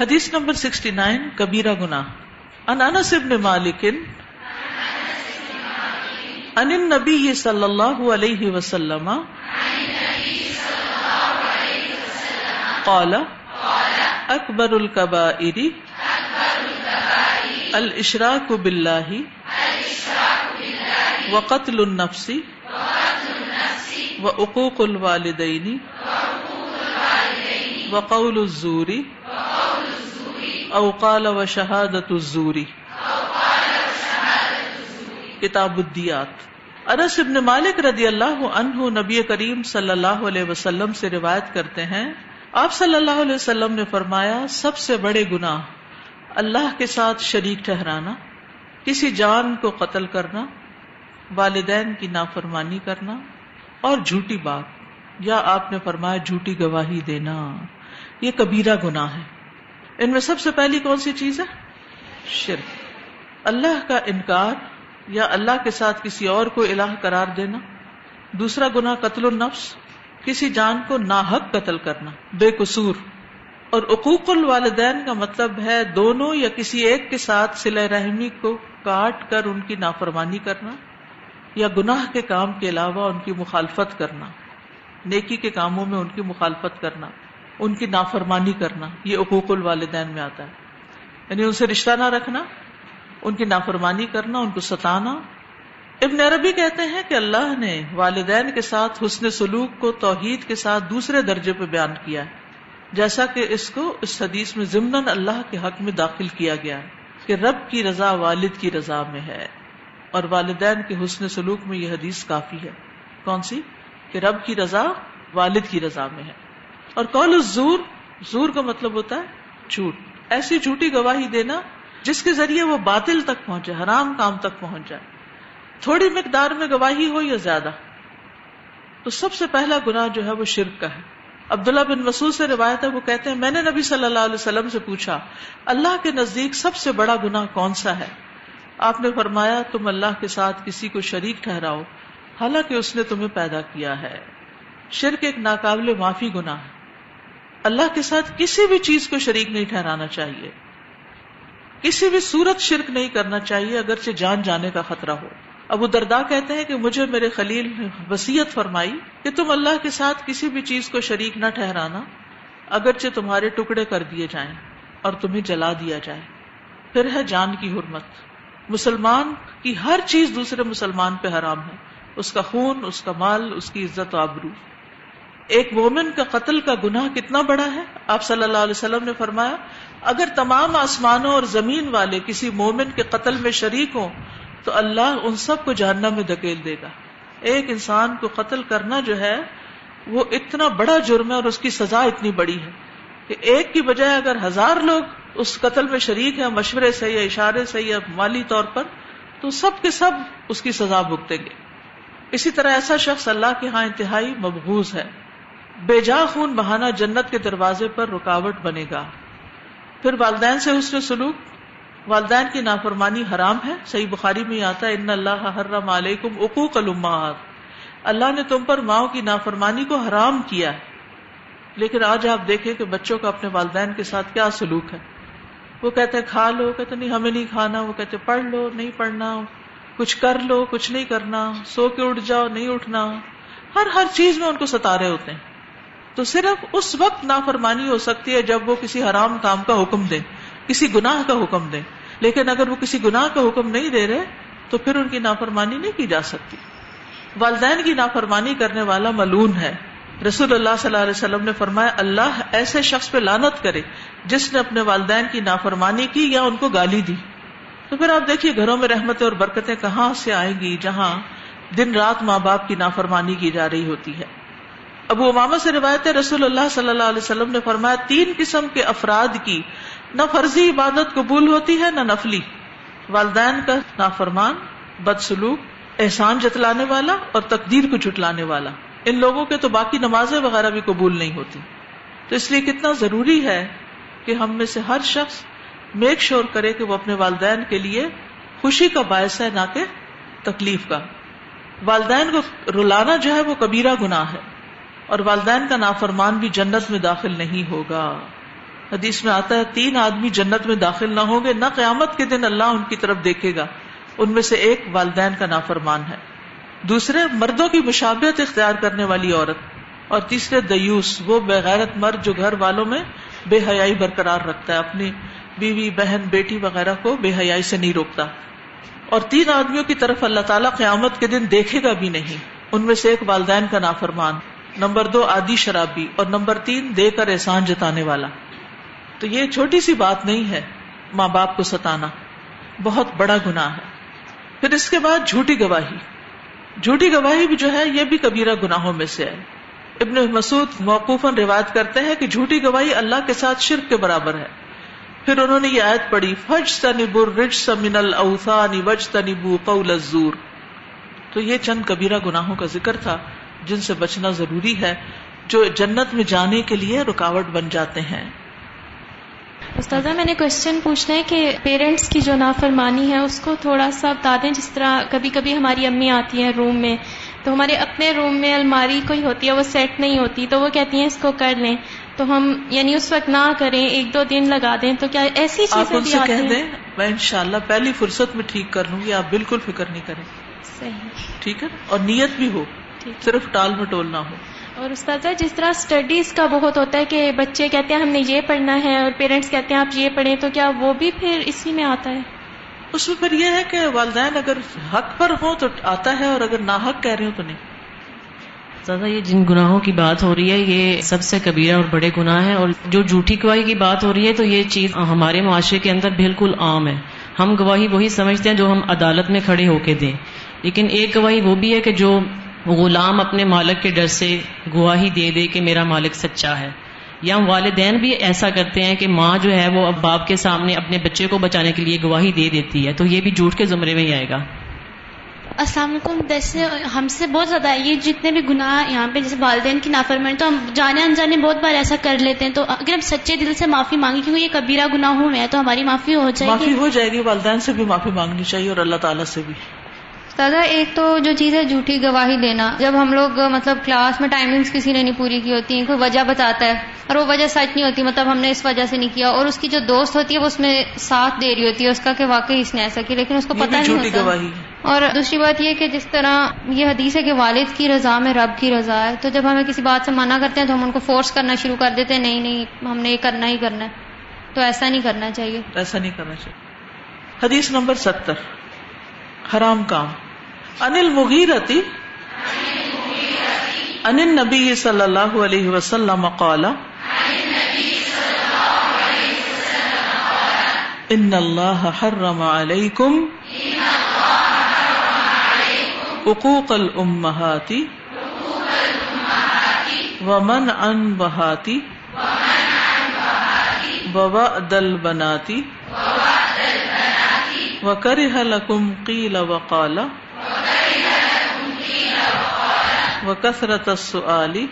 حدیث number sixty nine, کبیرہ گنا انس ابن مالک ان النبی صلی اللہ علیہ وسلم، قال، اکبر القبائر، الاشراک باللہ، وقتل النفس، وعقوق الوالدین، وقول الزور او قال وشہادت الزور کتاب الدیات. انس ابن مالک رضی اللہ عنہ نبی کریم صلی اللہ علیہ وسلم سے روایت کرتے ہیں، آپ صلی اللہ علیہ وسلم نے فرمایا، سب سے بڑے گناہ، اللہ کے ساتھ شریک ٹھہرانا، کسی جان کو قتل کرنا، والدین کی نافرمانی کرنا، اور جھوٹی بات، یا آپ نے فرمایا جھوٹی گواہی دینا، یہ کبیرہ گناہ ہے۔ ان میں سب سے پہلی کون سی چیز ہے؟ شرک۔ اللہ کا انکار یا اللہ کے ساتھ کسی اور کو الہ قرار دینا۔ دوسرا گنا قتل النفس کسی جان کو ناحق قتل کرنا۔ بے قصور۔ اور عقوق الوالدین کا مطلب ہے دونوں یا کسی ایک کے ساتھ سلح رحمی کو کاٹ کر ان کی نافرمانی کرنا یا گناہ کے کام کے علاوہ ان کی مخالفت کرنا۔ نیکی کے کاموں میں ان کی مخالفت کرنا۔ ان کی نافرمانی کرنا، یہ عقوق الوالدین میں آتا ہے۔ یعنی ان سے رشتہ نہ رکھنا، ان کی نافرمانی کرنا، ان کو ستانا۔ ابن عربی کہتے ہیں کہ اللہ نے والدین کے ساتھ حسن سلوک کو توحید کے ساتھ دوسرے درجے پہ بیان کیا ہے۔ جیسا کہ اس کو اس حدیث میں ضمن اللہ کے حق میں داخل کیا گیا ہے کہ رب کی رضا والد کی رضا میں ہے۔ اور والدین کے حسن سلوک میں یہ حدیث کافی ہے۔ کون سی؟ کہ رب کی رضا والد کی رضا میں ہے۔ اور کال زور؟ زور کا مطلب ہوتا ہے جھوٹ۔ ایسی جھوٹی گواہی دینا جس کے ذریعے وہ باطل تک پہنچے، حرام کام تک پہنچ جائے تھوڑی مقدار میں گواہی ہو یا زیادہ؟ تو سب سے پہلا گنا جو ہے وہ شرک کا ہے۔ عبداللہ بن مسعود سے روایت ہے، وہ کہتے ہیں، میں نے نبی صلی اللہ علیہ وسلم سے پوچھا، اللہ کے نزدیک سب سے بڑا گنا کون سا ہے؟ آپ نے فرمایا، تم اللہ کے ساتھ کسی کو شریک ٹھہراؤ، حالانکہ اس نے تمہیں پیدا کیا ہے۔ شرک ایک ناقابل معافی گنا ہے۔ اللہ کے ساتھ کسی بھی چیز کو شریک نہیں ٹھہرانا چاہیے۔ کسی بھی صورت شرک نہیں کرنا چاہیے اگرچہ جان جانے کا خطرہ ہو۔ ابو دردا کہتے ہیں کہ مجھے میرے خلیل نے وسیعت فرمائی کہ تم اللہ کے ساتھ کسی بھی چیز کو شریک نہ ٹھہرانا، اگرچہ تمہارے ٹکڑے کر دیے جائیں اور تمہیں جلا دیا جائے۔ پھر ہے جان کی حرمت۔ مسلمان کی ہر چیز دوسرے مسلمان پہ حرام ہے۔ اس کا خون، اس کا مال، اس کی عزت و آبرو۔ ایک مومن کا قتل کا گناہ کتنا بڑا ہے؟ آپ صلی اللہ علیہ وسلم نے فرمایا، اگر تمام آسمانوں اور زمین والے کسی مومن کے قتل میں شریک ہوں، تو اللہ ان سب کو جہنم میں دھکیل دے گا۔ ایک انسان کو قتل کرنا جو ہے، وہ اتنا بڑا جرم ہے اور اس کی سزا اتنی بڑی ہے کہ ایک کی بجائے اگر ہزار لوگ اس قتل میں شریک ہیں، مشورے سے یا اشارے سے یا مالی طور پر، تو سب کے سب اس کی سزا بھگتیں گے۔ اسی طرح ایسا شخص اللہ کے ہاں انتہائی مبغوز ہے۔ بے جا خون بہانا جنت کے دروازے پر رکاوٹ بنے گا۔ پھر والدین سے حسن سلوک۔ والدین کی نافرمانی حرام ہے۔ صحیح بخاری میں آتا ہے، ان اللہ حرم علیکم عقوق الامہات اللہ نے تم پر ماؤں کی نافرمانی کو حرام کیا ہے۔ لیکن آج آپ دیکھیں کہ بچوں کا اپنے والدین کے ساتھ کیا سلوک ہے۔ وہ کہتے ہیں، کھا لو۔ کہتے نہیں، ہمیں نہیں کھانا۔ وہ کہتے پڑھ لو، نہیں پڑھنا۔ کچھ کر لو، کچھ نہیں کرنا۔ سو کے اٹھ جاؤ، نہیں اٹھنا۔ ہر ہر چیز میں ان کو ستا رہے ہوتے ہیں۔ تو صرف اس وقت نافرمانی ہو سکتی ہے جب وہ کسی حرام کام کا حکم دیں کسی گناہ کا حکم دیں لیکن اگر وہ کسی گناہ کا حکم نہیں دے رہے، تو پھر ان کی نافرمانی نہیں کی جا سکتی۔ والدین کی نافرمانی کرنے والا ملون ہے۔ رسول اللہ صلی اللہ علیہ وسلم نے فرمایا، اللہ ایسے شخص پہ لانت کرے جس نے اپنے والدین کی نافرمانی کی یا ان کو گالی دی۔ تو پھر آپ دیکھیے، گھروں میں رحمتیں اور برکتیں کہاں سے آئیں گی جہاں دن رات ماں باپ کی نافرمانی کی جا رہی ہوتی ہے۔ ابو اماما سے روایت رسول اللہ صلی اللہ علیہ وسلم نے فرمایا، تین قسم کے افراد کی نہ فرضی عبادت قبول ہوتی ہے، نہ نفلی۔ والدین کا نافرمان بد سلوک احسان جتلانے والا اور تقدیر کو جھٹلانے والا۔ ان لوگوں کے تو باقی نمازیں وغیرہ بھی قبول نہیں ہوتی۔ تو اس لیے کتنا ضروری ہے کہ ہم میں سے ہر شخص میک شور کرے کہ وہ اپنے والدین کے لیے خوشی کا باعث ہے، نہ کہ تکلیف کا۔ والدین کو رلانا جو ہے، وہ کبیرہ گناہ ہے۔ اور والدین کا نافرمان بھی جنت میں داخل نہیں ہوگا۔ حدیث میں آتا ہے، تین آدمی جنت میں داخل نہ ہوں گے، نہ قیامت کے دن اللہ ان کی طرف دیکھے گا۔ ان میں سے ایک والدین کا نافرمان ہے۔ دوسرے، مردوں کی مشابت اختیار کرنے والی عورت۔ اور تیسرے، دیوس، وہ بغیرت مرد جو گھر والوں میں بے حیائی برقرار رکھتا ہے، اپنی بیوی، بہن، بیٹی وغیرہ کو بے حیائی سے نہیں روکتا۔ اور تین آدمیوں کی طرف اللہ تعالیٰ قیامت کے دن دیکھے گا بھی نہیں۔ ان میں سے ایک والدین کا نافرمان۔ نمبر دو آدی شرابی، اور نمبر تین، دے کر احسان جتانے والا۔ تو یہ چھوٹی سی بات نہیں ہے ماں باپ کو ستانا۔ بہت بڑا گناہ ہے۔ پھر اس کے بعد جھوٹی گواہی۔ جھوٹی گواہی بھی جو ہے، یہ بھی کبیرہ گناہوں میں سے ہے۔ ابن مسعود موقوف روایت کرتے ہیں کہ جھوٹی گواہی اللہ کے ساتھ شرک کے برابر ہے۔ پھر انہوں نے یہ آیت پڑھی فج تنب رچ الاوثان وج تنبو قول الزور۔ تو یہ چند کبیرہ گناہوں کا ذکر تھا۔ جن سے بچنا ضروری ہے جو جنت میں جانے کے لیے رکاوٹ بن جاتے ہیں۔ استاذہ میں نے کوشچن پوچھنا ہے کہ پیرنٹس کی جو نافرمانی ہے اس کو تھوڑا سا بتا دیں۔ جس طرح کبھی کبھی ہماری امی آتی ہیں روم میں تو ہمارے اپنے روم میں الماری کوئی ہوتی ہے وہ سیٹ نہیں ہوتی تو وہ کہتی ہیں اس کو کر لیں۔ تو ہم یعنی اس وقت نہ کریں ایک دو دن لگا دیں۔ تو کیا ایسی چیزیں بھی کہہ دیں میں انشاءاللہ پہلی فرصت میں ٹھیک کر لوں گی آپ بالکل فکر نہیں کریں۔ صحیح۔ ٹھیک ہے؟ اور نیت بھی ہو۔ صرف ٹال مٹول نہ ہو۔ اور استاد جس طرح اسٹڈیز کا بہت ہوتا ہے کہ بچے کہتے ہیں ہم نے یہ پڑھنا ہے اور پیرنٹس کہتے ہیں آپ یہ پڑھیں تو کیا وہ بھی پھر اسی میں آتا ہے؟ اس میں پھر یہ ہے کہ والدین اگر حق پر ہوں تو آتا ہے اور اگر نہ حق کہہ رہے ہو تو نہیں۔ زیادہ یہ جن گناہوں کی بات ہو رہی ہے یہ سب سے کبیرہ اور بڑے گناہ ہیں اور جو جھوٹی گواہی کی بات ہو رہی ہے تو یہ چیز ہمارے معاشرے کے اندر بالکل عام ہے۔ ہم گواہی وہی سمجھتے ہیں جو ہم عدالت میں کھڑے ہو کے دیں۔ لیکن ایک گواہی وہ بھی ہے کہ جو غلام اپنے مالک کے ڈر سے گواہی دے دے کہ میرا مالک سچا ہے۔ یا والدین بھی ایسا کرتے ہیں کہ ماں جو ہے وہ اب باپ کے سامنے اپنے بچے کو بچانے کے لیے گواہی دے دیتی ہے تو یہ بھی جھوٹ کے زمرے میں ہی آئے گا۔ السلام علیکم ویسے ہم سے بہت زیادہ ہے۔ یہ جتنے بھی گناہ یہاں پہ جیسے والدین کی نافرمانی تو ہم جانے انجانے بہت بار ایسا کر لیتے ہیں۔ تو اگر ہم سچے دل سے معافی مانگی کیونکہ یہ کبیرہ گناہ ہے تو ہماری معافی ہو جائے گی۔ معافی ہو جائے گی۔ والدین سے بھی معافی مانگنی چاہیے اور اللہ تعالیٰ سے بھی۔ دادا ایک تو جو چیز ہے جھوٹی گواہی دینا۔ جب ہم لوگ مطلب کلاس میں ٹائمنگس کسی نے نہیں پوری کی ہوتی کوئی وجہ بتاتا ہے اور وہ وجہ سچ نہیں ہوتی مطلب ہم نے اس وجہ سے نہیں کیا۔ اور اس کی جو دوست ہوتی ہے وہ اس میں ساتھ دے رہی ہوتی ہے اس کا کہ واقعی اس نے ایسا کیا لیکن اس کو پتہ نہیں ہوتا۔ اور دوسری بات یہ کہ جس طرح یہ حدیث ہے کہ والد کی رضا میں رب کی رضا ہے تو جب ہمیں کسی بات سے منع کرتے ہیں تو ہم ان کو فورس کرنا شروع کر دیتے ہیں نہیں نہیں ہم نے یہ کرنا ہی کرنا ہے۔ تو ایسا نہیں کرنا چاہیے۔ ایسا نہیں کرنا چاہیے۔ حدیث نمبر ستر۔ حرام کام۔ انل مغیرتی ان نبی صلی اللہ علیہ وسلم قال ان اللہ حرم علیکم حقوق الامہات ومن ان بہاتی وبا ووعد البنات وکرہ لکم قیل وقال و کثرت السؤال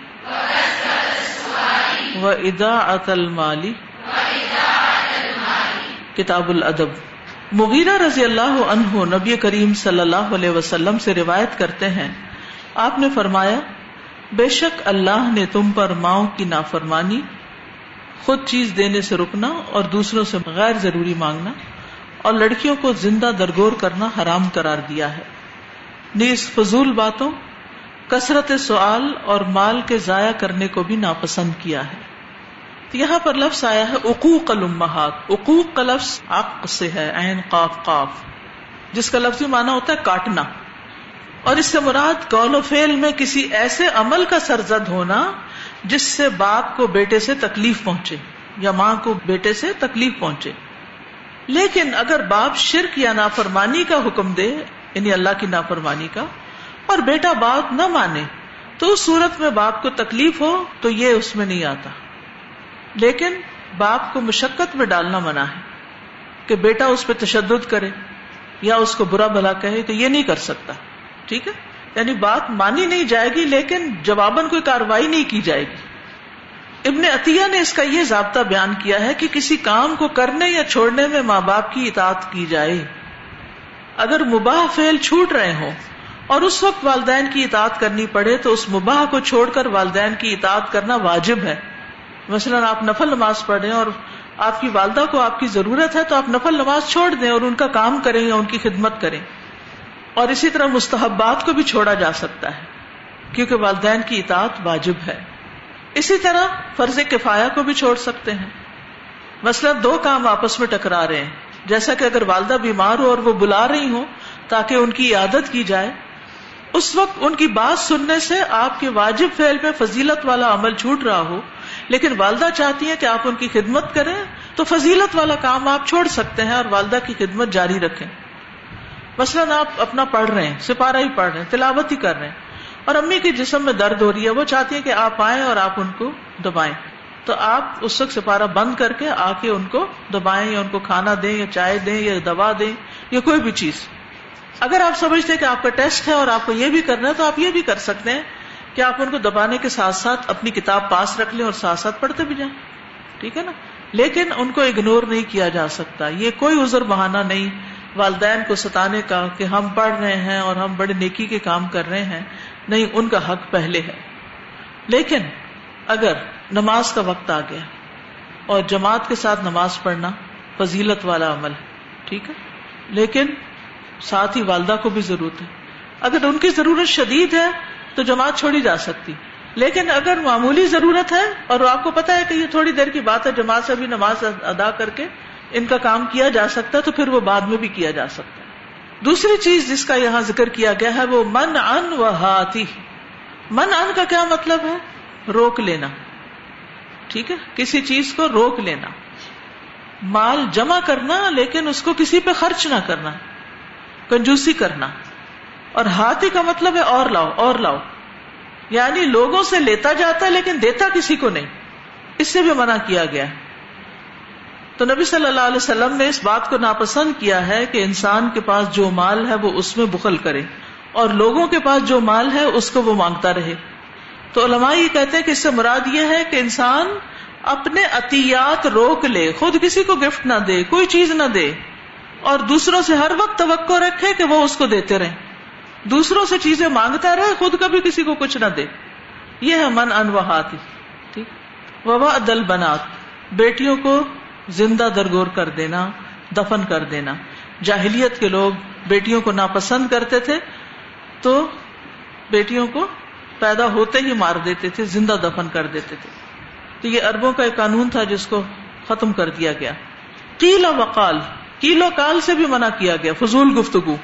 و ادا المالی کتاب الادب۔ مغیرہ رضی اللہ عنہ نبی کریم صلی اللہ علیہ وسلم سے روایت کرتے ہیں۔ آپ نے فرمایا، بے شک اللہ نے تم پر ماؤں کی نافرمانی، خود چیز دینے سے رکنا اور دوسروں سے غیر ضروری مانگنا اور لڑکیوں کو زندہ درگور کرنا حرام قرار دیا ہے۔ نیز فضول باتوں کثرت سوال اور مال کے ضائع کرنے کو بھی ناپسند کیا ہے۔ یہاں پر لفظ آیا ہے اقوق الامہات۔ اقوق کا لفظ عق سے ہے، عین، قاف قاف۔ جس کا لفظی معنی ہوتا ہے کاٹنا۔ اور اس سے مراد قول و فیل میں کسی ایسے عمل کا سرزد ہونا جس سے باپ کو بیٹے سے تکلیف پہنچے یا ماں کو بیٹے سے تکلیف پہنچے۔ لیکن اگر باپ شرک یا نافرمانی کا حکم دے یعنی اللہ کی نافرمانی کا اور بیٹا بات نہ مانے تو اس صورت میں باپ کو تکلیف ہو تو یہ اس میں نہیں آتا۔ لیکن باپ کو مشقت میں ڈالنا منع ہے کہ بیٹا اس پہ تشدد کرے یا اس کو برا بھلا کہے تو یہ نہیں کر سکتا۔ ٹھیک ہے؟ یعنی بات مانی نہیں جائے گی لیکن جواباً کوئی کاروائی نہیں کی جائے گی۔ ابن عطیہ نے اس کا یہ ضابطہ بیان کیا ہے کہ کسی کام کو کرنے یا چھوڑنے میں ماں باپ کی اطاعت کی جائے۔ اگر مباح فیل چھوٹ رہے ہوں اور اس وقت والدین کی اطاعت کرنی پڑے تو اس مباح کو چھوڑ کر والدین کی اطاعت کرنا واجب ہے۔ مثلاً آپ نفل نماز پڑھ رہے ہیں اور آپ کی والدہ کو آپ کی ضرورت ہے تو آپ نفل نماز چھوڑ دیں اور ان کا کام کریں یا ان کی خدمت کریں۔ اور اسی طرح مستحبات کو بھی چھوڑا جا سکتا ہے کیونکہ والدین کی اطاعت واجب ہے۔ اسی طرح فرض کفایا کو بھی چھوڑ سکتے ہیں۔ مثلا دو کام آپس میں ٹکرا رہے ہیں۔ جیسا کہ اگر والدہ بیمار ہو اور وہ بلا رہی ہوں تاکہ ان کی عادت کی جائے اس وقت ان کی بات سننے سے آپ کے واجب فعل میں فضیلت والا عمل چھوٹ رہا ہو، لیکن والدہ چاہتی ہیں کہ آپ ان کی خدمت کریں، تو فضیلت والا کام آپ چھوڑ سکتے ہیں اور والدہ کی خدمت جاری رکھیں۔ مثلاً آپ اپنا پڑھ رہے ہیں سپارہ ہی پڑھ رہے ہیں، تلاوت ہی کر رہے ہیں، اور امی کے جسم میں درد ہو رہی ہے، وہ چاہتی ہے کہ آپ آئیں اور آپ ان کو دبائیں۔ تو آپ اس وقت سپارہ بند کر کے آ کے ان کو دبائیں یا ان کو کھانا دیں یا چائے دیں یا دوا دیں یا کوئی بھی چیز۔ اگر آپ سمجھتے ہیں کہ آپ کا ٹیسٹ ہے اور آپ کو یہ بھی کرنا ہے، تو آپ یہ بھی کر سکتے ہیں کہ آپ ان کو دبانے کے ساتھ ساتھ اپنی کتاب پاس رکھ لیں اور ساتھ ساتھ پڑھتے بھی جائیں۔ ٹھیک ہے نا؟ لیکن ان کو اگنور نہیں کیا جا سکتا۔ یہ کوئی عذر بہانہ نہیں۔ والدین کو ستانے کا کہ ہم پڑھ رہے ہیں اور ہم بڑے نیکی کے کام کر رہے ہیں، نہیں، ان کا حق پہلے ہے۔ لیکن اگر نماز کا وقت آ گیا اور جماعت کے ساتھ نماز پڑھنا فضیلت والا عمل ہے، ٹھیک ہے؟ لیکن ساتھ ہی والدہ کو بھی ضرورت ہے۔ اگر ان کی ضرورت شدید ہے تو جماعت چھوڑی جا سکتی۔ لیکن اگر معمولی ضرورت ہے اور آپ کو پتا ہے کہ یہ تھوڑی دیر کی بات ہے، جماعت سے بھی نماز ادا کر کے ان کا کام کیا جا سکتا ہے تو پھر وہ بعد میں بھی کیا جا سکتا ہے۔ دوسری چیز جس کا یہاں ذکر کیا گیا ہے وہ من ان و ہاتھی من ان کا کیا مطلب ہے؟ روک لینا۔ ٹھیک ہے؟ کسی چیز کو روک لینا۔ مال جمع کرنا لیکن اس کو کسی پہ خرچ نہ کرنا۔ کنجوسی کرنا۔ اور ہاتھی کا مطلب ہے اور لاؤ اور لاؤ۔ یعنی لوگوں سے لیتا جاتا ہے لیکن دیتا کسی کو نہیں۔ اس سے بھی منع کیا گیا۔ تو نبی صلی اللہ علیہ وسلم نے اس بات کو ناپسند کیا ہے کہ انسان کے پاس جو مال ہے وہ اس میں بخل کرے۔ اور لوگوں کے پاس جو مال ہے اس کو وہ مانگتا رہے۔ تو علماء یہ کہتے ہیں کہ اس سے مراد یہ ہے کہ انسان اپنے عطیات روک لے، خود کسی کو گفٹ نہ دے، کوئی چیز نہ دے۔ اور دوسروں سے ہر وقت توقع رکھے کہ وہ اس کو دیتے رہے دوسروں سے چیزیں مانگتا رہے، خود کبھی کسی کو کچھ نہ دے۔ یہ ہے من انوہات ٹھیک؟ وبا دل بنات، بیٹیوں کو زندہ درگور کر دینا، دفن کر دینا۔ جاہلیت کے لوگ بیٹیوں کو ناپسند کرتے تھے، تو بیٹیوں کو پیدا ہوتے ہی مار دیتے تھے، زندہ دفن کر دیتے تھے۔ تو یہ اربوں کا ایک قانون تھا جس کو ختم کر دیا گیا۔ کیل و وقال کیل و کال سے بھی منع کیا گیا، فضول گفتگو۔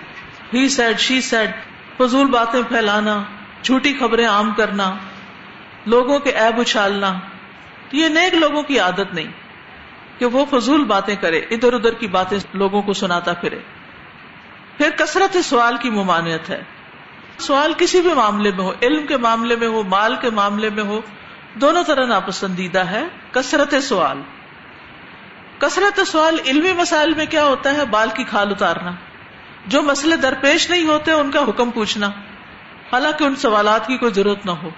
ہی سیڈ شی سیڈ فضول باتیں پھیلانا، جھوٹی خبریں عام کرنا، لوگوں کے ایب اچھالنا۔ یہ نیک لوگوں کی عادت نہیں کہ وہ فضول باتیں کرے، ادھر ادھر کی باتیں لوگوں کو سناتا پھرے۔ پھر کثرت سوال کی ممانعت ہے۔ سوال کسی بھی معاملے میں ہو، علم کے معاملے میں ہو، مال کے معاملے میں ہو، دونوں طرح ناپسندیدہ ہے، کثرت سوال۔ کثرت سوال علمی مسائل میں کیا ہوتا ہے؟ بال کی کھال اتارنا۔ جو مسئلے درپیش نہیں ہوتے، ان کا حکم پوچھنا۔ حالانکہ ان سوالات کی کوئی ضرورت نہ ہو۔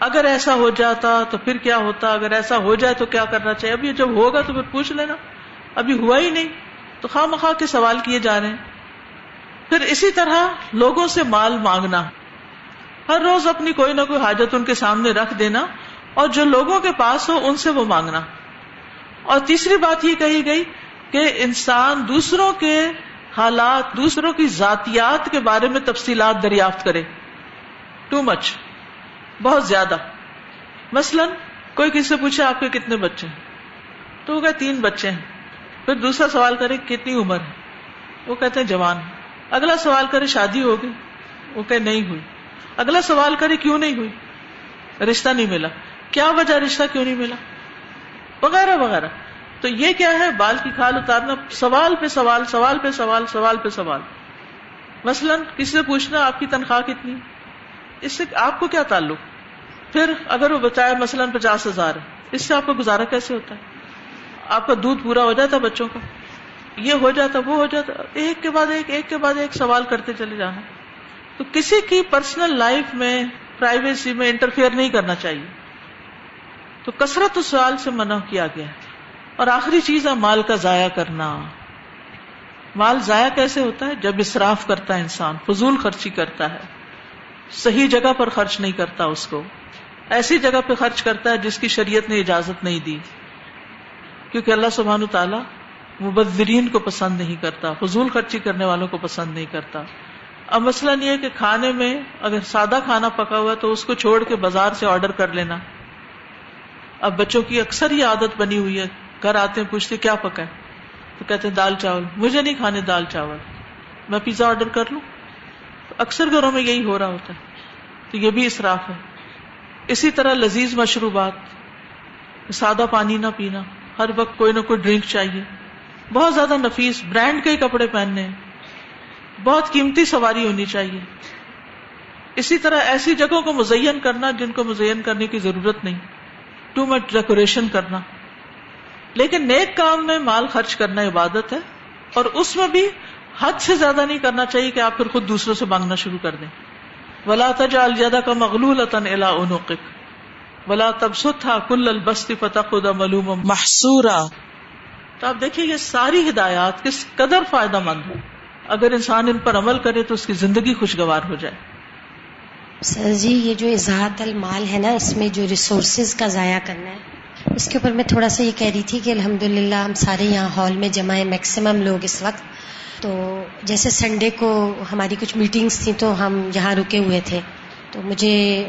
اگر ایسا ہو جاتا تو پھر کیا ہوتا؟ اگر ایسا ہو جائے تو کیا کرنا چاہیے؟ ابھی جب ہوگا تو پھر پوچھ لینا۔ ابھی ہوا ہی نہیں۔ تو خواہ مخواہ کے سوال کیے جا رہے ہیں۔ پھر اسی طرح لوگوں سے مال مانگنا۔ ہر روز اپنی کوئی نہ کوئی حاجت ان کے سامنے رکھ دینا اور جو لوگوں کے پاس ہو ان سے وہ مانگنا۔ اور تیسری بات یہ کہی گئی کہ انسان دوسروں کے حالات، دوسروں کی ذاتیات کے بارے میں تفصیلات دریافت کرے۔ ٹو مچ بہت زیادہ۔ مثلا کوئی کسی سے پوچھے آپ کے کتنے بچے ہیں؟ تو وہ کہ تین بچے ہیں۔ پھر دوسرا سوال کرے کتنی عمر ہے؟ وہ کہتے ہیں جوان۔ اگلا سوال کرے شادی ہوگی وہ کہ نہیں ہوئی۔ اگلا سوال کرے کیوں نہیں ہوئی؟ رشتہ نہیں ملا۔ کیا وجہ رشتہ کیوں نہیں ملا؟ وغیرہ وغیرہ۔ تو یہ کیا ہے؟ بال کی کھال اتارنا، سوال پہ سوال سوال پہ سوال سوال پہ سوال۔ مثلا کسی سے پوچھنا، آپ کی تنخواہ کتنی؟ اس سے آپ کو کیا تعلق؟ پھر اگر وہ بچائے مثلاً پچاس ہزار، اس سے آپ کا گزارا کیسے ہوتا ہے؟ آپ کا دودھ پورا ہو جاتا بچوں کا۔ یہ ہو جاتا، وہ ہو جاتا، ایک کے بعد ایک ایک کے بعد ایک سوال کرتے چلے جانا۔ تو کسی کی پرسنل لائف میں پرائیویسی میں انٹرفیئر نہیں کرنا چاہیے۔ تو کثرت سوال سے منع کیا گیا اور آخری چیز ہے مال کا ضائع کرنا۔ مال ضائع کیسے ہوتا ہے؟ جب اصراف کرتا ہے انسان، فضول خرچی کرتا ہے۔ صحیح جگہ پر خرچ نہیں کرتا اس کو۔ ایسی جگہ پہ خرچ کرتا ہے جس کی شریعت نے اجازت نہیں دی۔ کیونکہ اللہ سبحان تعالیٰ مبذرین کو پسند نہیں کرتا، فضول خرچی کرنے والوں کو پسند نہیں کرتا۔ اب مسئلہ نہیں ہے کہ کھانے میں اگر سادہ کھانا پکا ہوا تو اس کو چھوڑ کے بازار سے آرڈر کر لینا۔ اب بچوں کی اکثر یہ عادت بنی ہوئی ہے، گھر آتے ہیں، پوچھتے کیا پکا ہے؟ تو کہتے ہیں، دال چاول۔ مجھے نہیں کھانے دال چاول۔ میں پیزا آرڈر کر لوں۔ اکثر گھروں میں یہی ہو رہا ہوتا ہے۔ تو یہ بھی اصراف ہے۔ اسی طرح لذیذ مشروبات۔ سادہ پانی نہ پینا۔ ہر وقت کوئی نہ کوئی ڈرنک چاہیے۔ بہت زیادہ نفیس۔ برانڈ کے کپڑے پہننے بہت قیمتی سواری ہونی چاہیے۔ اسی طرح ایسی جگہوں کو مزین کرنا جن کو مزین کرنے کی ضرورت نہیں۔ ٹو مچ ڈیکوریشن کرنا۔ لیکن نیک کام میں مال خرچ کرنا عبادت ہے اور اس میں بھی حد سے زیادہ نہیں کرنا چاہیے کہ آپ پھر خود دوسروں سے مانگنا شروع کر دیں۔ ولا تجا الجدا کا مغلول الا عنقک ولا تبسط تھا کل البستی فتح خدا ملوم محسورا تو آپ دیکھیے یہ ساری ہدایات کس قدر فائدہ مند ہے اگر انسان ان پر عمل کرے تو اس کی زندگی خوشگوار ہو جائے۔ سر جی یہ جو اظہار المال ہے نا، اس میں جو ریسورسز کا ضائع کرنا ہے، اس کے اوپر میں تھوڑا سا یہ کہہ رہی تھی کہ الحمد ہم سارے یہاں ہال میں جمع ہیں میکسیمم لوگ اس وقت۔ تو جیسے سنڈے کو ہماری کچھ میٹنگس تھیں تو ہم یہاں رکے ہوئے تھے۔ تو مجھے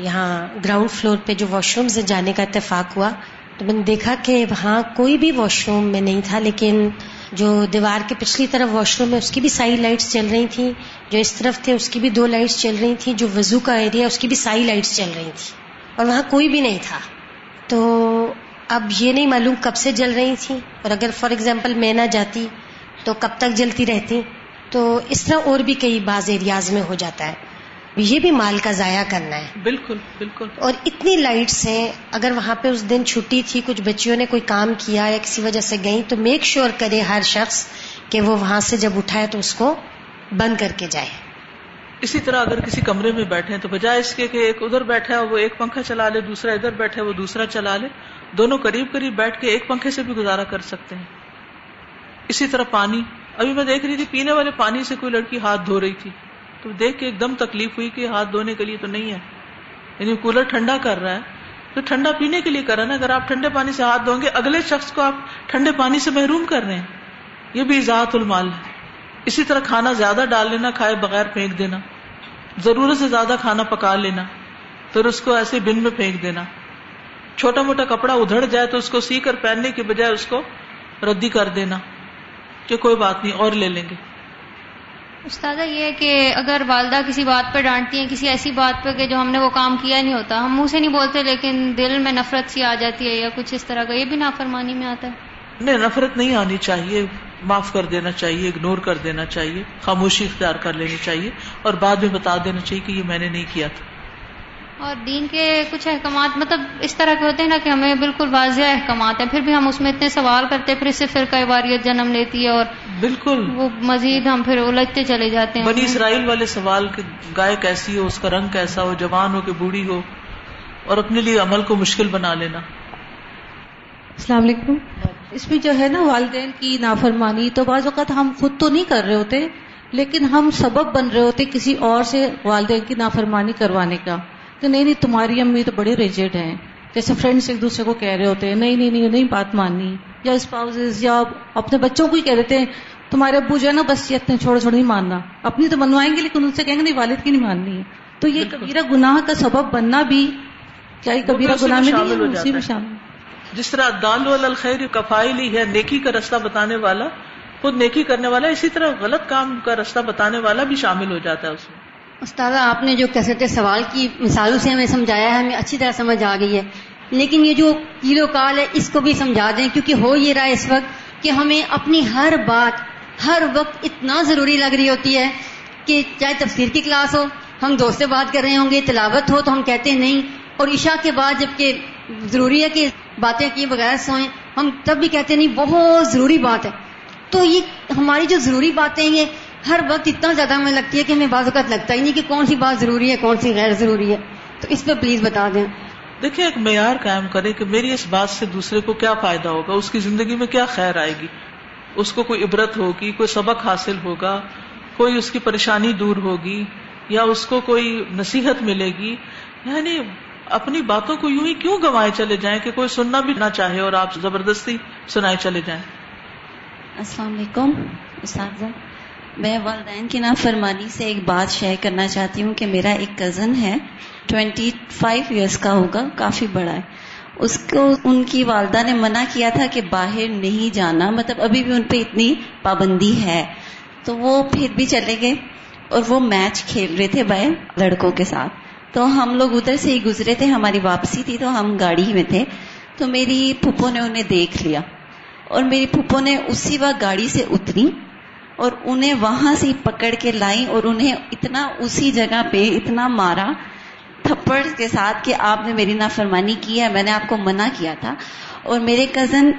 یہاں گراؤنڈ فلور پہ جو واش رومز جانے کا اتفاق ہوا۔ تو میں نے دیکھا کہ وہاں کوئی بھی واش روم میں نہیں تھا، لیکن جو دیوار کے پچھلی طرف واش روم ہے، اس کی بھی ساری لائٹس چل رہی تھیں، جو اس طرف تھے، اس کی بھی دو لائٹس چل رہی تھیں، جو وضو کا ایریا اس کی بھی ساری لائٹس چل رہی تھی اور وہاں کوئی بھی نہیں تھا۔ تو اب یہ نہیں معلوم کب سے جل رہی تھیں۔ اور اگر فار ایگزامپل میں نہ جاتی تو کب تک جلتی رہتی۔ تو اس طرح اور بھی کئی بعض ایریاز میں ہو جاتا ہے۔ یہ بھی مال کا ضائع کرنا ہے۔ بالکل بالکل۔ اور اتنی لائٹس ہیں اگر وہاں پہ اس دن چھٹی تھی کچھ بچیوں نے کوئی کام کیا یا کسی وجہ سے گئی تو میک شیور کرے ہر شخص کہ وہ وہاں سے جب اٹھائے تو اس کو بند کر کے جائے۔ اسی طرح اگر کسی کمرے میں بیٹھے تو بجائے اس کے کہ ایک ادھر بیٹھا وہ ایک پنکھا چلا لے دوسرا ادھر بیٹھے وہ دوسرا چلا لے۔ دونوں قریب قریب بیٹھ کے ایک پنکھے سے بھی گزارا کر سکتے ہیں۔ اسی طرح پانی۔ ابھی میں دیکھ رہی تھی پینے والے پانی سے کوئی لڑکی ہاتھ دھو رہی تھی۔ تو دیکھ کے ایک دم تکلیف ہوئی کہ ہاتھ دھونے کے لیے تو نہیں ہے۔ یعنی کولر ٹھنڈا کر رہا ہے۔ تو ٹھنڈا پینے کے لیے کر رہا ہے نا۔ اگر آپ ٹھنڈے پانی سے ہاتھ دھویں گے، اگلے شخص کو آپ ٹھنڈے پانی سے محروم کر رہے ہیں۔ یہ بھی ذات المال ہے۔ اسی طرح کھانا زیادہ ڈال لینا، کھائے بغیر پھینک دینا۔ ضرورت سے زیادہ کھانا پکا لینا۔ پھر اس کو ایسے بن میں پھینک دینا۔ چھوٹا موٹا کپڑا ادھڑ جائے تو اس کو سی کر پہننے کے بجائے اس کو ردی کر دینا، کہ کوئی بات نہیں، اور لے لیں گے۔ استاذہ یہ ہے کہ اگر والدہ کسی بات پہ ڈانٹتی ہیں، کسی ایسی بات پہ کہ جو ہم نے وہ کام کیا نہیں ہوتا، ہم منہ سے نہیں بولتے، لیکن دل میں نفرت سی آ جاتی ہے یا کچھ اس طرح کا، یہ بھی نافرمانی میں آتا ہے۔ نہیں، نفرت نہیں آنی چاہیے، معاف کر دینا چاہیے اگنور کر دینا چاہیے، خاموشی اختیار کر لینی چاہیے، اور بعد میں بتا دینا چاہیے کہ یہ میں نے نہیں کیا تھا۔ اور دین کے کچھ احکامات مطلب اس طرح کے ہوتے ہیں نا کہ ہمیں بالکل واضح احکامات ہیں پھر بھی ہم اس میں اتنے سوال کرتے پھر اس سے پھر کئی واریت جنم لیتی ہے اور بالکل۔ وہ مزید ہم پھر الجھتے چلے جاتے ہیں۔ بنی اسرائیل والے سوال کہ گائے کیسی ہو اس کا رنگ کیسا ہو جوان ہو کہ بوڑھی ہو اور اپنے لیے عمل کو مشکل بنا لینا۔ السلام علیکم۔ اس میں جو ہے نا والدین کی نافرمانی تو بعض اوقات ہم خود تو نہیں کر رہے ہوتے لیکن ہم سبب بن رہے ہوتے کسی اور سے والدین کی نافرمانی کروانے کا۔ کہ نہیں نہیں تمہاری امی تو بڑے ریجڈ ہیں۔ جیسے فرینڈس ایک دوسرے کو کہہ رہے ہوتے ہیں نہیں نہیں نہیں نہیں بات ماننی۔ یا اسپاؤز یا اپنے بچوں کو ہی کہہ رہے ہیں تمہارے ابو جو ہے نا بس یہ اتنے چھوڑ چھوڑ نہیں ماننا۔ اپنی تو منوائیں گے لیکن ان سے کہیں گے نہیں والد کی نہیں ماننی۔ ہے تو یہ کبیرہ گناہ کا سبب بننا بھی کیا یہ کبیرہ گناہ میں اسی میں شامل۔ جس طرح دال الخیر کفائی لی ہے نیکی کا رستہ بتانے والا خود نیکی کرنے والا اسی طرح غلط کام کا رستہ بتانے والا بھی شامل ہو جاتا ہے اس میں۔ استاد آپ نے جو کیسے سوال کی، مثالوں سے ہمیں سمجھایا ہے، ہمیں اچھی طرح سمجھ آ گئی ہے۔ لیکن یہ جو کیلو کال ہے، اس کو بھی سمجھا دیں، کیونکہ ہو یہ رہا ہے اس وقت کہ ہمیں اپنی ہر بات، ہر وقت اتنا ضروری لگ رہی ہوتی ہے کہ چاہے تفسیر کی کلاس ہو، ہم دوست سے بات کر رہے ہوں گے، تلاوت ہو تو ہم کہتے ہیں نہیں۔ اور عشاء کے بعد جبکہ ضروری ہے کہ باتیں کی بغیر سوئیں، ہم تب بھی کہتے ہیں نہیں، بہت ضروری بات ہے۔ تو یہ ہماری جو ضروری باتیں یہ ہر وقت اتنا زیادہ ہمیں لگتی ہے کہ ہمیں بعض اوقات لگتا ہی نہیں کہ کون سی بات ضروری ہے کون سی غیر ضروری ہے۔ تو اس پہ پلیز بتا دیں۔ دیکھیں ایک معیار قائم کرے کہ میری اس بات سے دوسرے کو کیا فائدہ ہوگا؟ اس کی زندگی میں کیا خیر آئے گی؟ اس کو کوئی عبرت ہوگی کوئی سبق حاصل ہوگا کوئی اس کی پریشانی دور ہوگی یا اس کو کوئی نصیحت ملے گی؟ یعنی اپنی باتوں کو یوں ہی کیوں گوائے چلے جائیں کہ کوئی سننا بھی نہ چاہے اور آپ زبردستی سنائے چلے جائیں؟ السلام علیکم اساتذہ میں والدین کی نافرمانی سے ایک بات شیئر کرنا چاہتی ہوں کہ میرا ایک کزن ہے ٹوینٹی فائیو ایئرس کا ہوگا، کافی بڑا ہے۔ اس کو، ان کی والدہ نے منع کیا تھا کہ باہر نہیں جانا مطلب ابھی بھی ان پہ اتنی پابندی ہے۔ تو وہ پھر بھی چلے گئے اور وہ میچ کھیل رہے تھے بھائی لڑکوں کے ساتھ۔ تو ہم لوگ ادھر سے ہی گزرے تھے، ہماری واپسی تھی، تو ہم گاڑی میں تھے۔ تو میری پھپھو نے انہیں دیکھ لیا۔ اور میری پھپھو نے اسی وقت گاڑی سے اتری۔ اور انہیں وہاں سے پکڑ کے لائی اور انہیں اتنا اسی جگہ پہ اتنا مارا تھپڑ کے ساتھ کہ آپ نے میری نافرمانی کی ہے، میں نے آپ کو منع کیا تھا۔ اور میرے کزن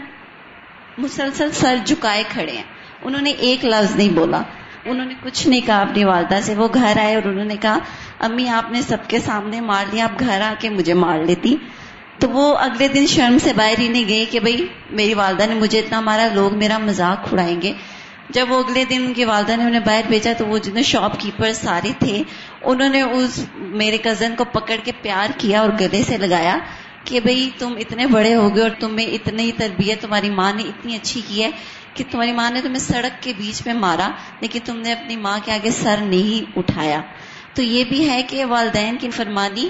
مسلسل سر جھکائے کھڑے ہیں۔ انہوں نے ایک لفظ نہیں بولا۔ انہوں نے کچھ نہیں کہا، اپنی والدہ سے وہ گھر آئے اور انہوں نے کہا، امی، آپ نے سب کے سامنے مار لیا آپ گھر آ کے مجھے مار لیتی۔ تو وہ اگلے دن شرم سے باہر ہی نہیں گئی کہ بھائی میری والدہ نے مجھے اتنا مارا، لوگ میرا مذاق اڑائیں گے۔ جب وہ اگلے دن ان کی والدہ نے انہیں باہر بھیجا تو وہ جتنے شاپ کیپر سارے تھے، انہوں نے اس میرے کزن کو پکڑ کے پیار کیا اور گلے سے لگایا کہ بھئی تم اتنے بڑے ہو گئے اور تمہیں اتنی تربیت، تمہاری ماں نے اتنی اچھی کی ہے کہ تمہاری ماں نے تمہیں سڑک کے بیچ میں مارا، لیکن تم نے اپنی ماں کے آگے سر نہیں اٹھایا۔ تو یہ بھی ہے کہ والدین کی فرمانی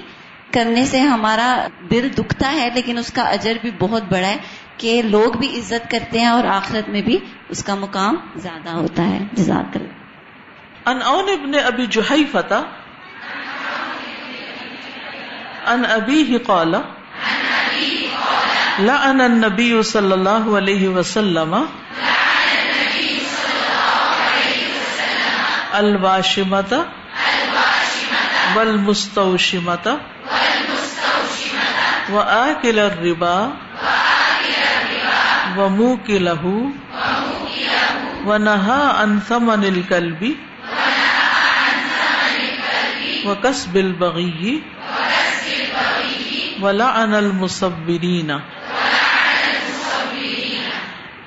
کرنے سے ہمارا دل دکھتا ہے، لیکن اس کا اجر بھی بہت بڑا ہے۔ کہ لوگ بھی عزت کرتے ہیں اور آخرت میں بھی اس کا مقام زیادہ ہوتا ہے۔ جزاک اللہ۔ ان اون ابن ابی جوہی فتح ان ابی ہی قال، لعن النبی صلی اللہ علیہ وسلم الواشمت والمستوشمت وآکل الربا وموکلہ ونہا عن ثمن الكلب وکسب البغی ولعن المصبرین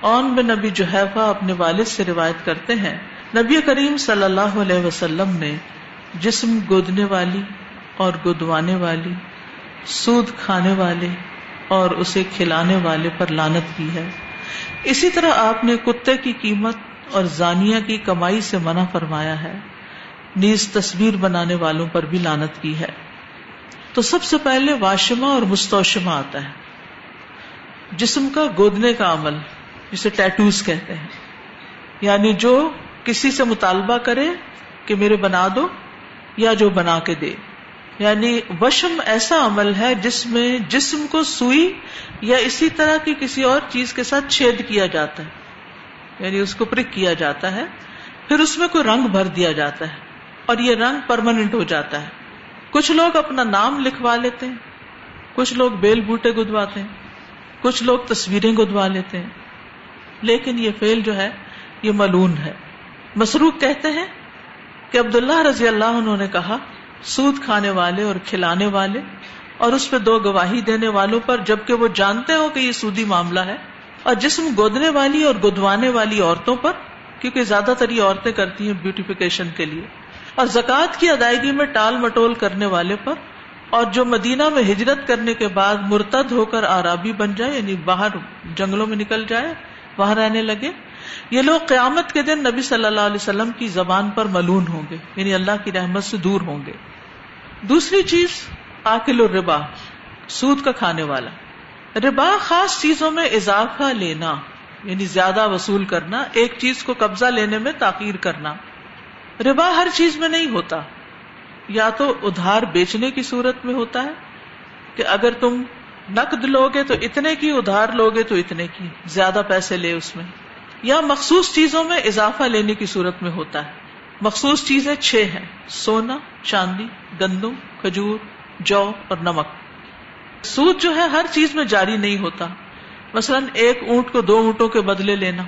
اون بن نبی جوہیفہ اپنے والد سے روایت کرتے ہیں۔ نبی کریم صلی اللہ علیہ وسلم نے جسم گودنے والی اور گدوانے والی، سود کھانے والے اور اسے کھلانے والے پر لانت کی ہے۔ اسی طرح آپ نے کتے کی قیمت اور زانیہ کی کمائی سے منع فرمایا ہے۔ نیز تصویر بنانے والوں پر بھی لانت کی ہے۔ تو سب سے پہلے واشما اور مستوشمہ آتا ہے۔ جسم کا گودنے کا عمل، جسے ٹیٹوز کہتے ہیں۔ یعنی جو کسی سے مطالبہ کرے کہ میرے بنا دو یا جو بنا کے دے۔ یعنی وشم ایسا عمل ہے جس میں جسم کو سوئی یا اسی طرح کی کسی اور چیز کے ساتھ چھید کیا جاتا ہے یعنی اس کو پرک کیا جاتا ہے، پھر اس میں کوئی رنگ بھر دیا جاتا ہے اور یہ رنگ پرماننٹ ہو جاتا ہے۔ کچھ لوگ اپنا نام لکھوا لیتے ہیں، کچھ لوگ بیل بوٹے گدواتے ہیں، کچھ لوگ تصویریں گدوا لیتے ہیں۔ لیکن یہ فیل جو ہے، یہ ملون ہے۔ مسروق کہتے ہیں کہ عبداللہ رضی اللہ عنہ نے کہا سود کھانے والے اور کھلانے والے اور اس پہ دو گواہی دینے والوں پر، جبکہ وہ جانتے ہو کہ یہ سودی معاملہ ہے، اور جسم گودنے والی اور گدوانے والی عورتوں پر، کیونکہ زیادہ تر یہ عورتیں کرتی ہیں بیوٹیفیکیشن کے لیے۔ اور زکوٰۃ کی ادائیگی میں ٹال مٹول کرنے والے پر، اور جو مدینہ میں ہجرت کرنے کے بعد مرتد ہو کر آرابی بن جائے یعنی باہر جنگلوں میں نکل جائے، وہاں رہنے لگے یہ لوگ قیامت کے دن نبی صلی اللہ علیہ وسلم کی زبان پر ملون ہوں گے یعنی اللہ کی رحمت سے دور ہوں گے۔ دوسری چیز، آکل الربا، سود کا کھانے والا۔ ربا خاص چیزوں میں اضافہ لینا یعنی زیادہ وصول کرنا، ایک چیز کو قبضہ لینے میں تاخیر کرنا۔ ربا ہر چیز میں نہیں ہوتا۔ یا تو ادھار بیچنے کی صورت میں ہوتا ہے کہ اگر تم نقد لوگے تو اتنے کی، ادھار لوگے تو اتنے کی، زیادہ پیسے لے اس میں۔ یا مخصوص چیزوں میں اضافہ لینے کی صورت میں ہوتا ہے۔ مخصوص چیزیں چھ ہیں، سونا، چاندی، گندم، کھجور، جو اور نمک۔ سود جو ہے ہر چیز میں جاری نہیں ہوتا۔ مثلا ایک اونٹ کو دو اونٹوں کے بدلے لینا،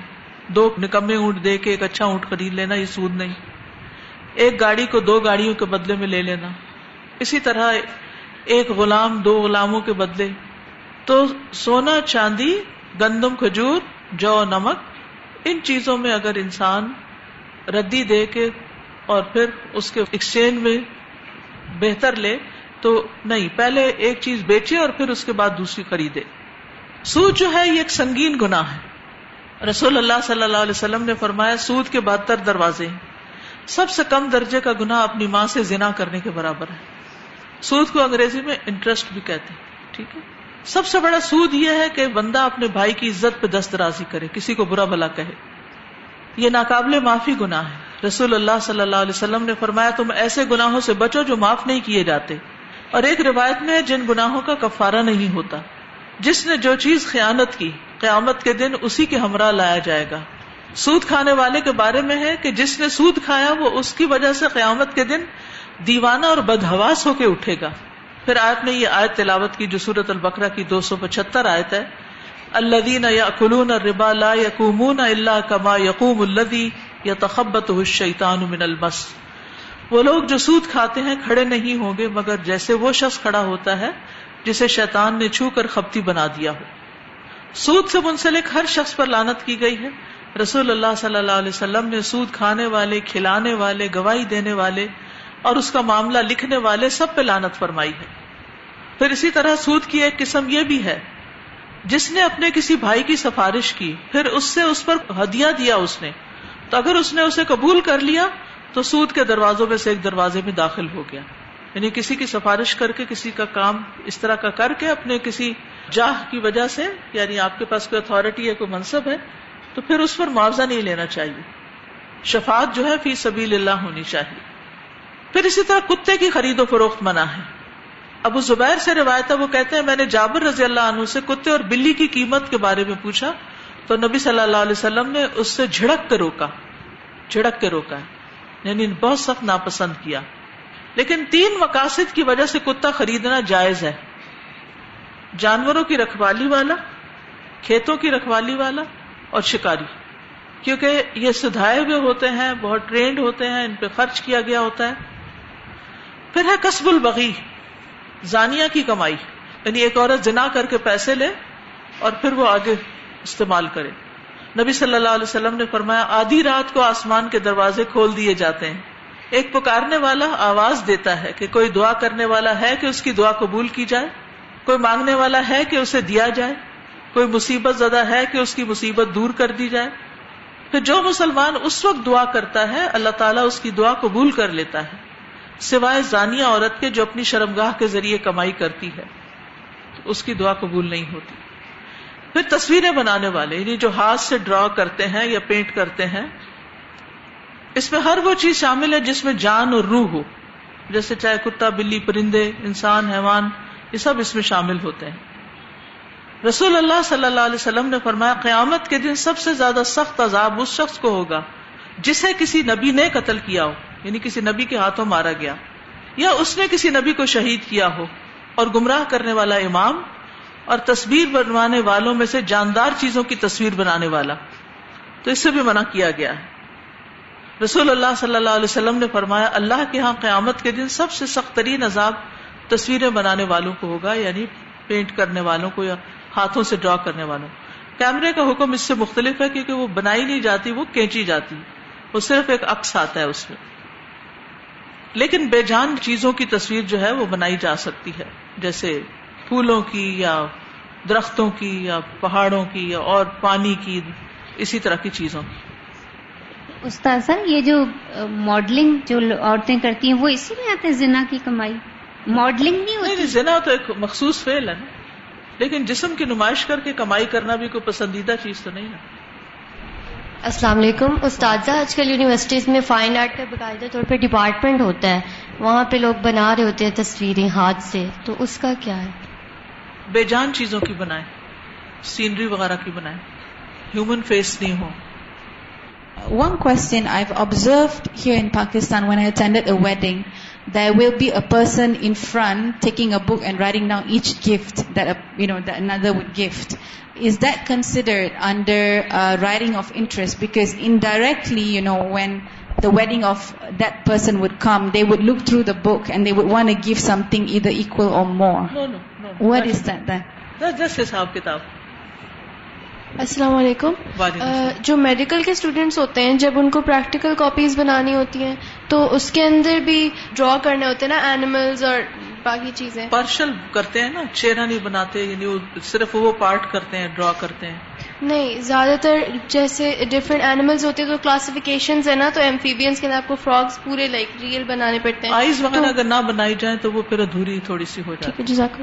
دو نکمے اونٹ دے کے ایک اچھا اونٹ خرید لینا، یہ سود نہیں۔ ایک گاڑی کو دو گاڑیوں کے بدلے میں لے لینا۔ اسی طرح ایک غلام دو غلاموں کے بدلے۔ تو سونا، چاندی، گندم، کھجور، جو نمک ان چیزوں میں اگر انسان ردی دے کے اور پھر اس کے ایکسچینج میں بہتر لے، تو نہیں، پہلے ایک چیز بیچے اور پھر اس کے بعد دوسری خریدے۔ سود جو ہے، یہ ایک سنگین گناہ ہے۔ رسول اللہ صلی اللہ علیہ وسلم نے فرمایا، سود کے بہتر دروازے ہیں۔ سب سے کم درجے کا گناہ اپنی ماں سے زنا کرنے کے برابر ہے۔ سود کو انگریزی میں انٹرسٹ بھی کہتے ہیں، ٹھیک ہے؟ سب سے بڑا سود یہ ہے کہ بندہ اپنے بھائی کی عزت پہ دسترازی کرے، کسی کو برا بلا کہے۔ یہ ناقابل معافی گناہ ہے۔ رسول اللہ صلی اللہ علیہ وسلم نے فرمایا، تم ایسے گناہوں سے بچو جو معاف نہیں کیے جاتے۔ اور ایک روایت میں جن گناہوں کا کفارہ نہیں ہوتا۔ جس نے جو چیز خیانت کی، قیامت کے دن اسی کے ہمراہ لایا جائے گا۔ سود کھانے والے کے بارے میں ہے کہ جس نے سود کھایا، وہ اس کی وجہ سے قیامت کے دن دیوانہ اور بدہواس ہو کے اٹھے گا۔ پھر آیت نے یہ آیت تلاوت کی جو سورت البقرہ کی دو سو پچہتر آیت ہے الدین یا کلون ربا لا یقومون اللہ کما یقوم الدی یا تخبت شیطان من المس۔ وہ لوگ جو سود کھاتے ہیں کھڑے نہیں ہوں گے، مگر جیسے وہ شخص کھڑا ہوتا ہے، جسے شیطان نے چھو کر خپتی بنا دیا ہو۔ سود سے منسلک ہر شخص پر لانت کی گئی ہے۔ رسول اللہ صلی اللہ علیہ وسلم نے سود کھانے والے، کھلانے والے، گواہی دینے والے اور اس کا معاملہ لکھنے والے سب پہ لانت فرمائی ہے۔ پھر اسی طرح سود کی ایک قسم یہ بھی ہے۔ جس نے اپنے کسی بھائی کی سفارش کی، پھر اس سے اس پر ہدیہ دیا اس نے۔ تو اگر اس نے اسے قبول کر لیا، تو سود کے دروازوں میں سے ایک دروازے میں داخل ہو گیا۔ یعنی کسی کی سفارش کر کے، کسی کا کام اس طرح کا کر کے، اپنے کسی جاہ کی وجہ سے یعنی آپ کے پاس کوئی اتارٹی ہے کوئی منصب ہے، تو پھر اس پر معاوضہ نہیں لینا چاہیے۔ شفاعت جو ہے، فی سبیل اللہ ہونی چاہیے۔ پھر اسی طرح کتے کی خرید و فروخت منع ہے۔ ابو زبیر سے روایت ہے، وہ کہتے ہیں، میں نے جابر رضی اللہ عنہ سے کتے اور بلی کی قیمت کے بارے میں پوچھا، تو نبی صلی اللہ علیہ وسلم نے اس سے جھڑک کے روکا، جھڑک کے روکا یعنی بہت سخت ناپسند کیا۔ لیکن تین مقاصد کی وجہ سے کتا خریدنا جائز ہے۔ جانوروں کی رکھوالی والا، کھیتوں کی رکھوالی والا اور شکاری۔ کیونکہ یہ سدھائے ہوئے ہوتے ہیں، بہت ٹرینڈ ہوتے ہیں، ان پہ خرچ کیا گیا ہوتا ہے۔ پھر ہے کسب البغی۔ زانیہ کی کمائی یعنی ایک عورت جنا کر کے پیسے لے اور پھر وہ آگے استعمال کرے۔ نبی صلی اللہ علیہ وسلم نے فرمایا، آدھی رات کو آسمان کے دروازے کھول دیے جاتے ہیں۔ ایک پکارنے والا آواز دیتا ہے کہ کوئی دعا کرنے والا ہے کہ اس کی دعا قبول کی جائے، کوئی مانگنے والا ہے کہ اسے دیا جائے، کوئی مصیبت زدہ ہے کہ اس کی مصیبت دور کر دی جائے۔ پھر جو مسلمان اس وقت دعا کرتا ہے، اللہ تعالیٰ اس کی دعا قبول کر لیتا ہے۔ سوائے زانیہ عورت کے جو اپنی شرمگاہ کے ذریعے کمائی کرتی ہے، تو اس کی دعا قبول نہیں ہوتی۔ پھر تصویریں بنانے والے یعنی جو ہاتھ سے ڈرا کرتے ہیں یا پینٹ کرتے ہیں، اس میں ہر وہ چیز شامل ہے جس میں جان اور روح ہو۔ جیسے چاہے کتا، بلی، پرندے، انسان، حیوان، یہ سب اس میں شامل ہوتے ہیں۔ رسول اللہ صلی اللہ علیہ وسلم نے فرمایا، قیامت کے دن سب سے زیادہ سخت عذاب اس شخص کو ہوگا جسے کسی نبی نے قتل کیا ہو۔ یعنی کسی نبی کے ہاتھوں مارا گیا یا اس نے کسی نبی کو شہید کیا ہو اور گمراہ کرنے والا امام اور تصویر بنوانے والوں میں سے جاندار چیزوں کی تصویر بنانے والا تو اس سے بھی منع کیا گیا ہے۔ رسول اللہ صلی اللہ علیہ وسلم نے فرمایا، اللہ کے ہاں قیامت کے دن سب سے سخت ترین عذاب تصویریں بنانے والوں کو ہوگا یعنی پینٹ کرنے والوں کو یا ہاتھوں سے ڈرا کرنے والوں۔ کیمرے کا حکم اس سے مختلف ہے کیونکہ وہ بنائی نہیں جاتی، وہ کینچی جاتی۔ وہ صرف ایک عکس آتا ہے اس میں۔ لیکن بے جان چیزوں کی تصویر جو ہے وہ بنائی جا سکتی ہے۔ جیسے پھولوں کی یا درختوں کی یا پہاڑوں کی یا اور پانی کی اسی طرح کی چیزوں کی۔ استاذ یہ جو ماڈلنگ جو عورتیں کرتی ہیں وہ اسی میں آتے ہیں زنا کی کمائی؟ ماڈلنگ نہیں ہوتی؟ زنا تو ایک مخصوص فیل ہے نا۔ لیکن جسم کی نمائش کر کے کمائی کرنا بھی کوئی پسندیدہ چیز تو نہیں ہے۔ السلام علیکم. استاذہ آج کل یونیورسٹیز میں فائن آرٹ کا باقاعدہ طور پہ ڈپارٹمنٹ ہوتا ہے۔ وہاں پہ لوگ بنا رہے ہوتے ہیں تصویریں ہاتھ سے۔ تو اس کا کیا ہے؟ بے جان چیزوں کی بنائے سینری وغیرہ کی بنائے ہیومن فیس نہیں ہو One question I've observed here in Pakistan when I attended a wedding, there will be a person in front taking a book and writing down each gift that a, you know that another would gift. Is that considered under uh, writing of interest? Because indirectly, you know, when the wedding of that person would come, they would look through the book and they would want to give something either equal or more. No, no, no. What is that then? That's just Hisab Kitab. السلام علیکم جو medical کے students ہوتے ہیں جب ان کو practical copies بنانی ہوتی ہیں تو اس کے اندر بھی ڈرا کرنے ہوتے ہیں نا اینیملز اور باقی چیزیں۔ پارشل کرتے ہیں نا چہرہ نہیں بناتے یعنی وہ صرف وہ پارٹ کرتے ہیں ڈرا کرتے ہیں۔ نہیں زیادہ تر جیسے ڈفرینٹ اینیملز ہوتے ہیں تو کلاسیفیکیشن ہے نا تو ایمفیبینس کے اندر آپ کو فراگس پورے لائک ریئل بنانے پڑتے ہیں۔ آئیز وغیرہ اگر نہ بنائی جائیں تو وہ پھر ادھوری تھوڑی سی ہو جاتی۔ ہے جزاک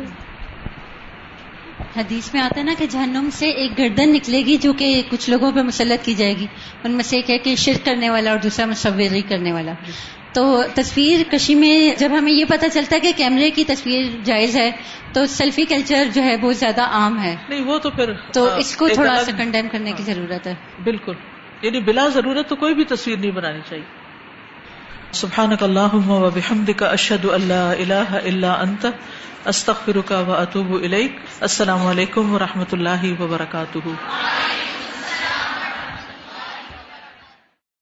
حدیث میں آتا ہے نا کہ جہنم سے ایک گردن نکلے گی جو کہ کچھ لوگوں پہ مسلط کی جائے گی۔ ان میں سے ایک ہے کہ شرک کرنے والا اور دوسرا مصوری کرنے والا۔ تو تصویر کشی میں جب ہمیں یہ پتہ چلتا ہے کہ کیمرے کی تصویر جائز ہے تو سیلفی کلچر جو ہے بہت زیادہ عام ہے۔ نہیں وہ تو پھر تو ہاں، اس کو تھوڑا سا کنڈیم کرنے کی ضرورت ہے۔ بالکل۔ یعنی بلا ضرورت تو کوئی بھی تصویر نہیں بنانی چاہیے۔ سبحانک اللہم و بحمدک اشہد ان لا الہ الا انت استغفرک و اتوب الیک۔ السلام علیکم و رحمۃ اللہ وبرکاتہ۔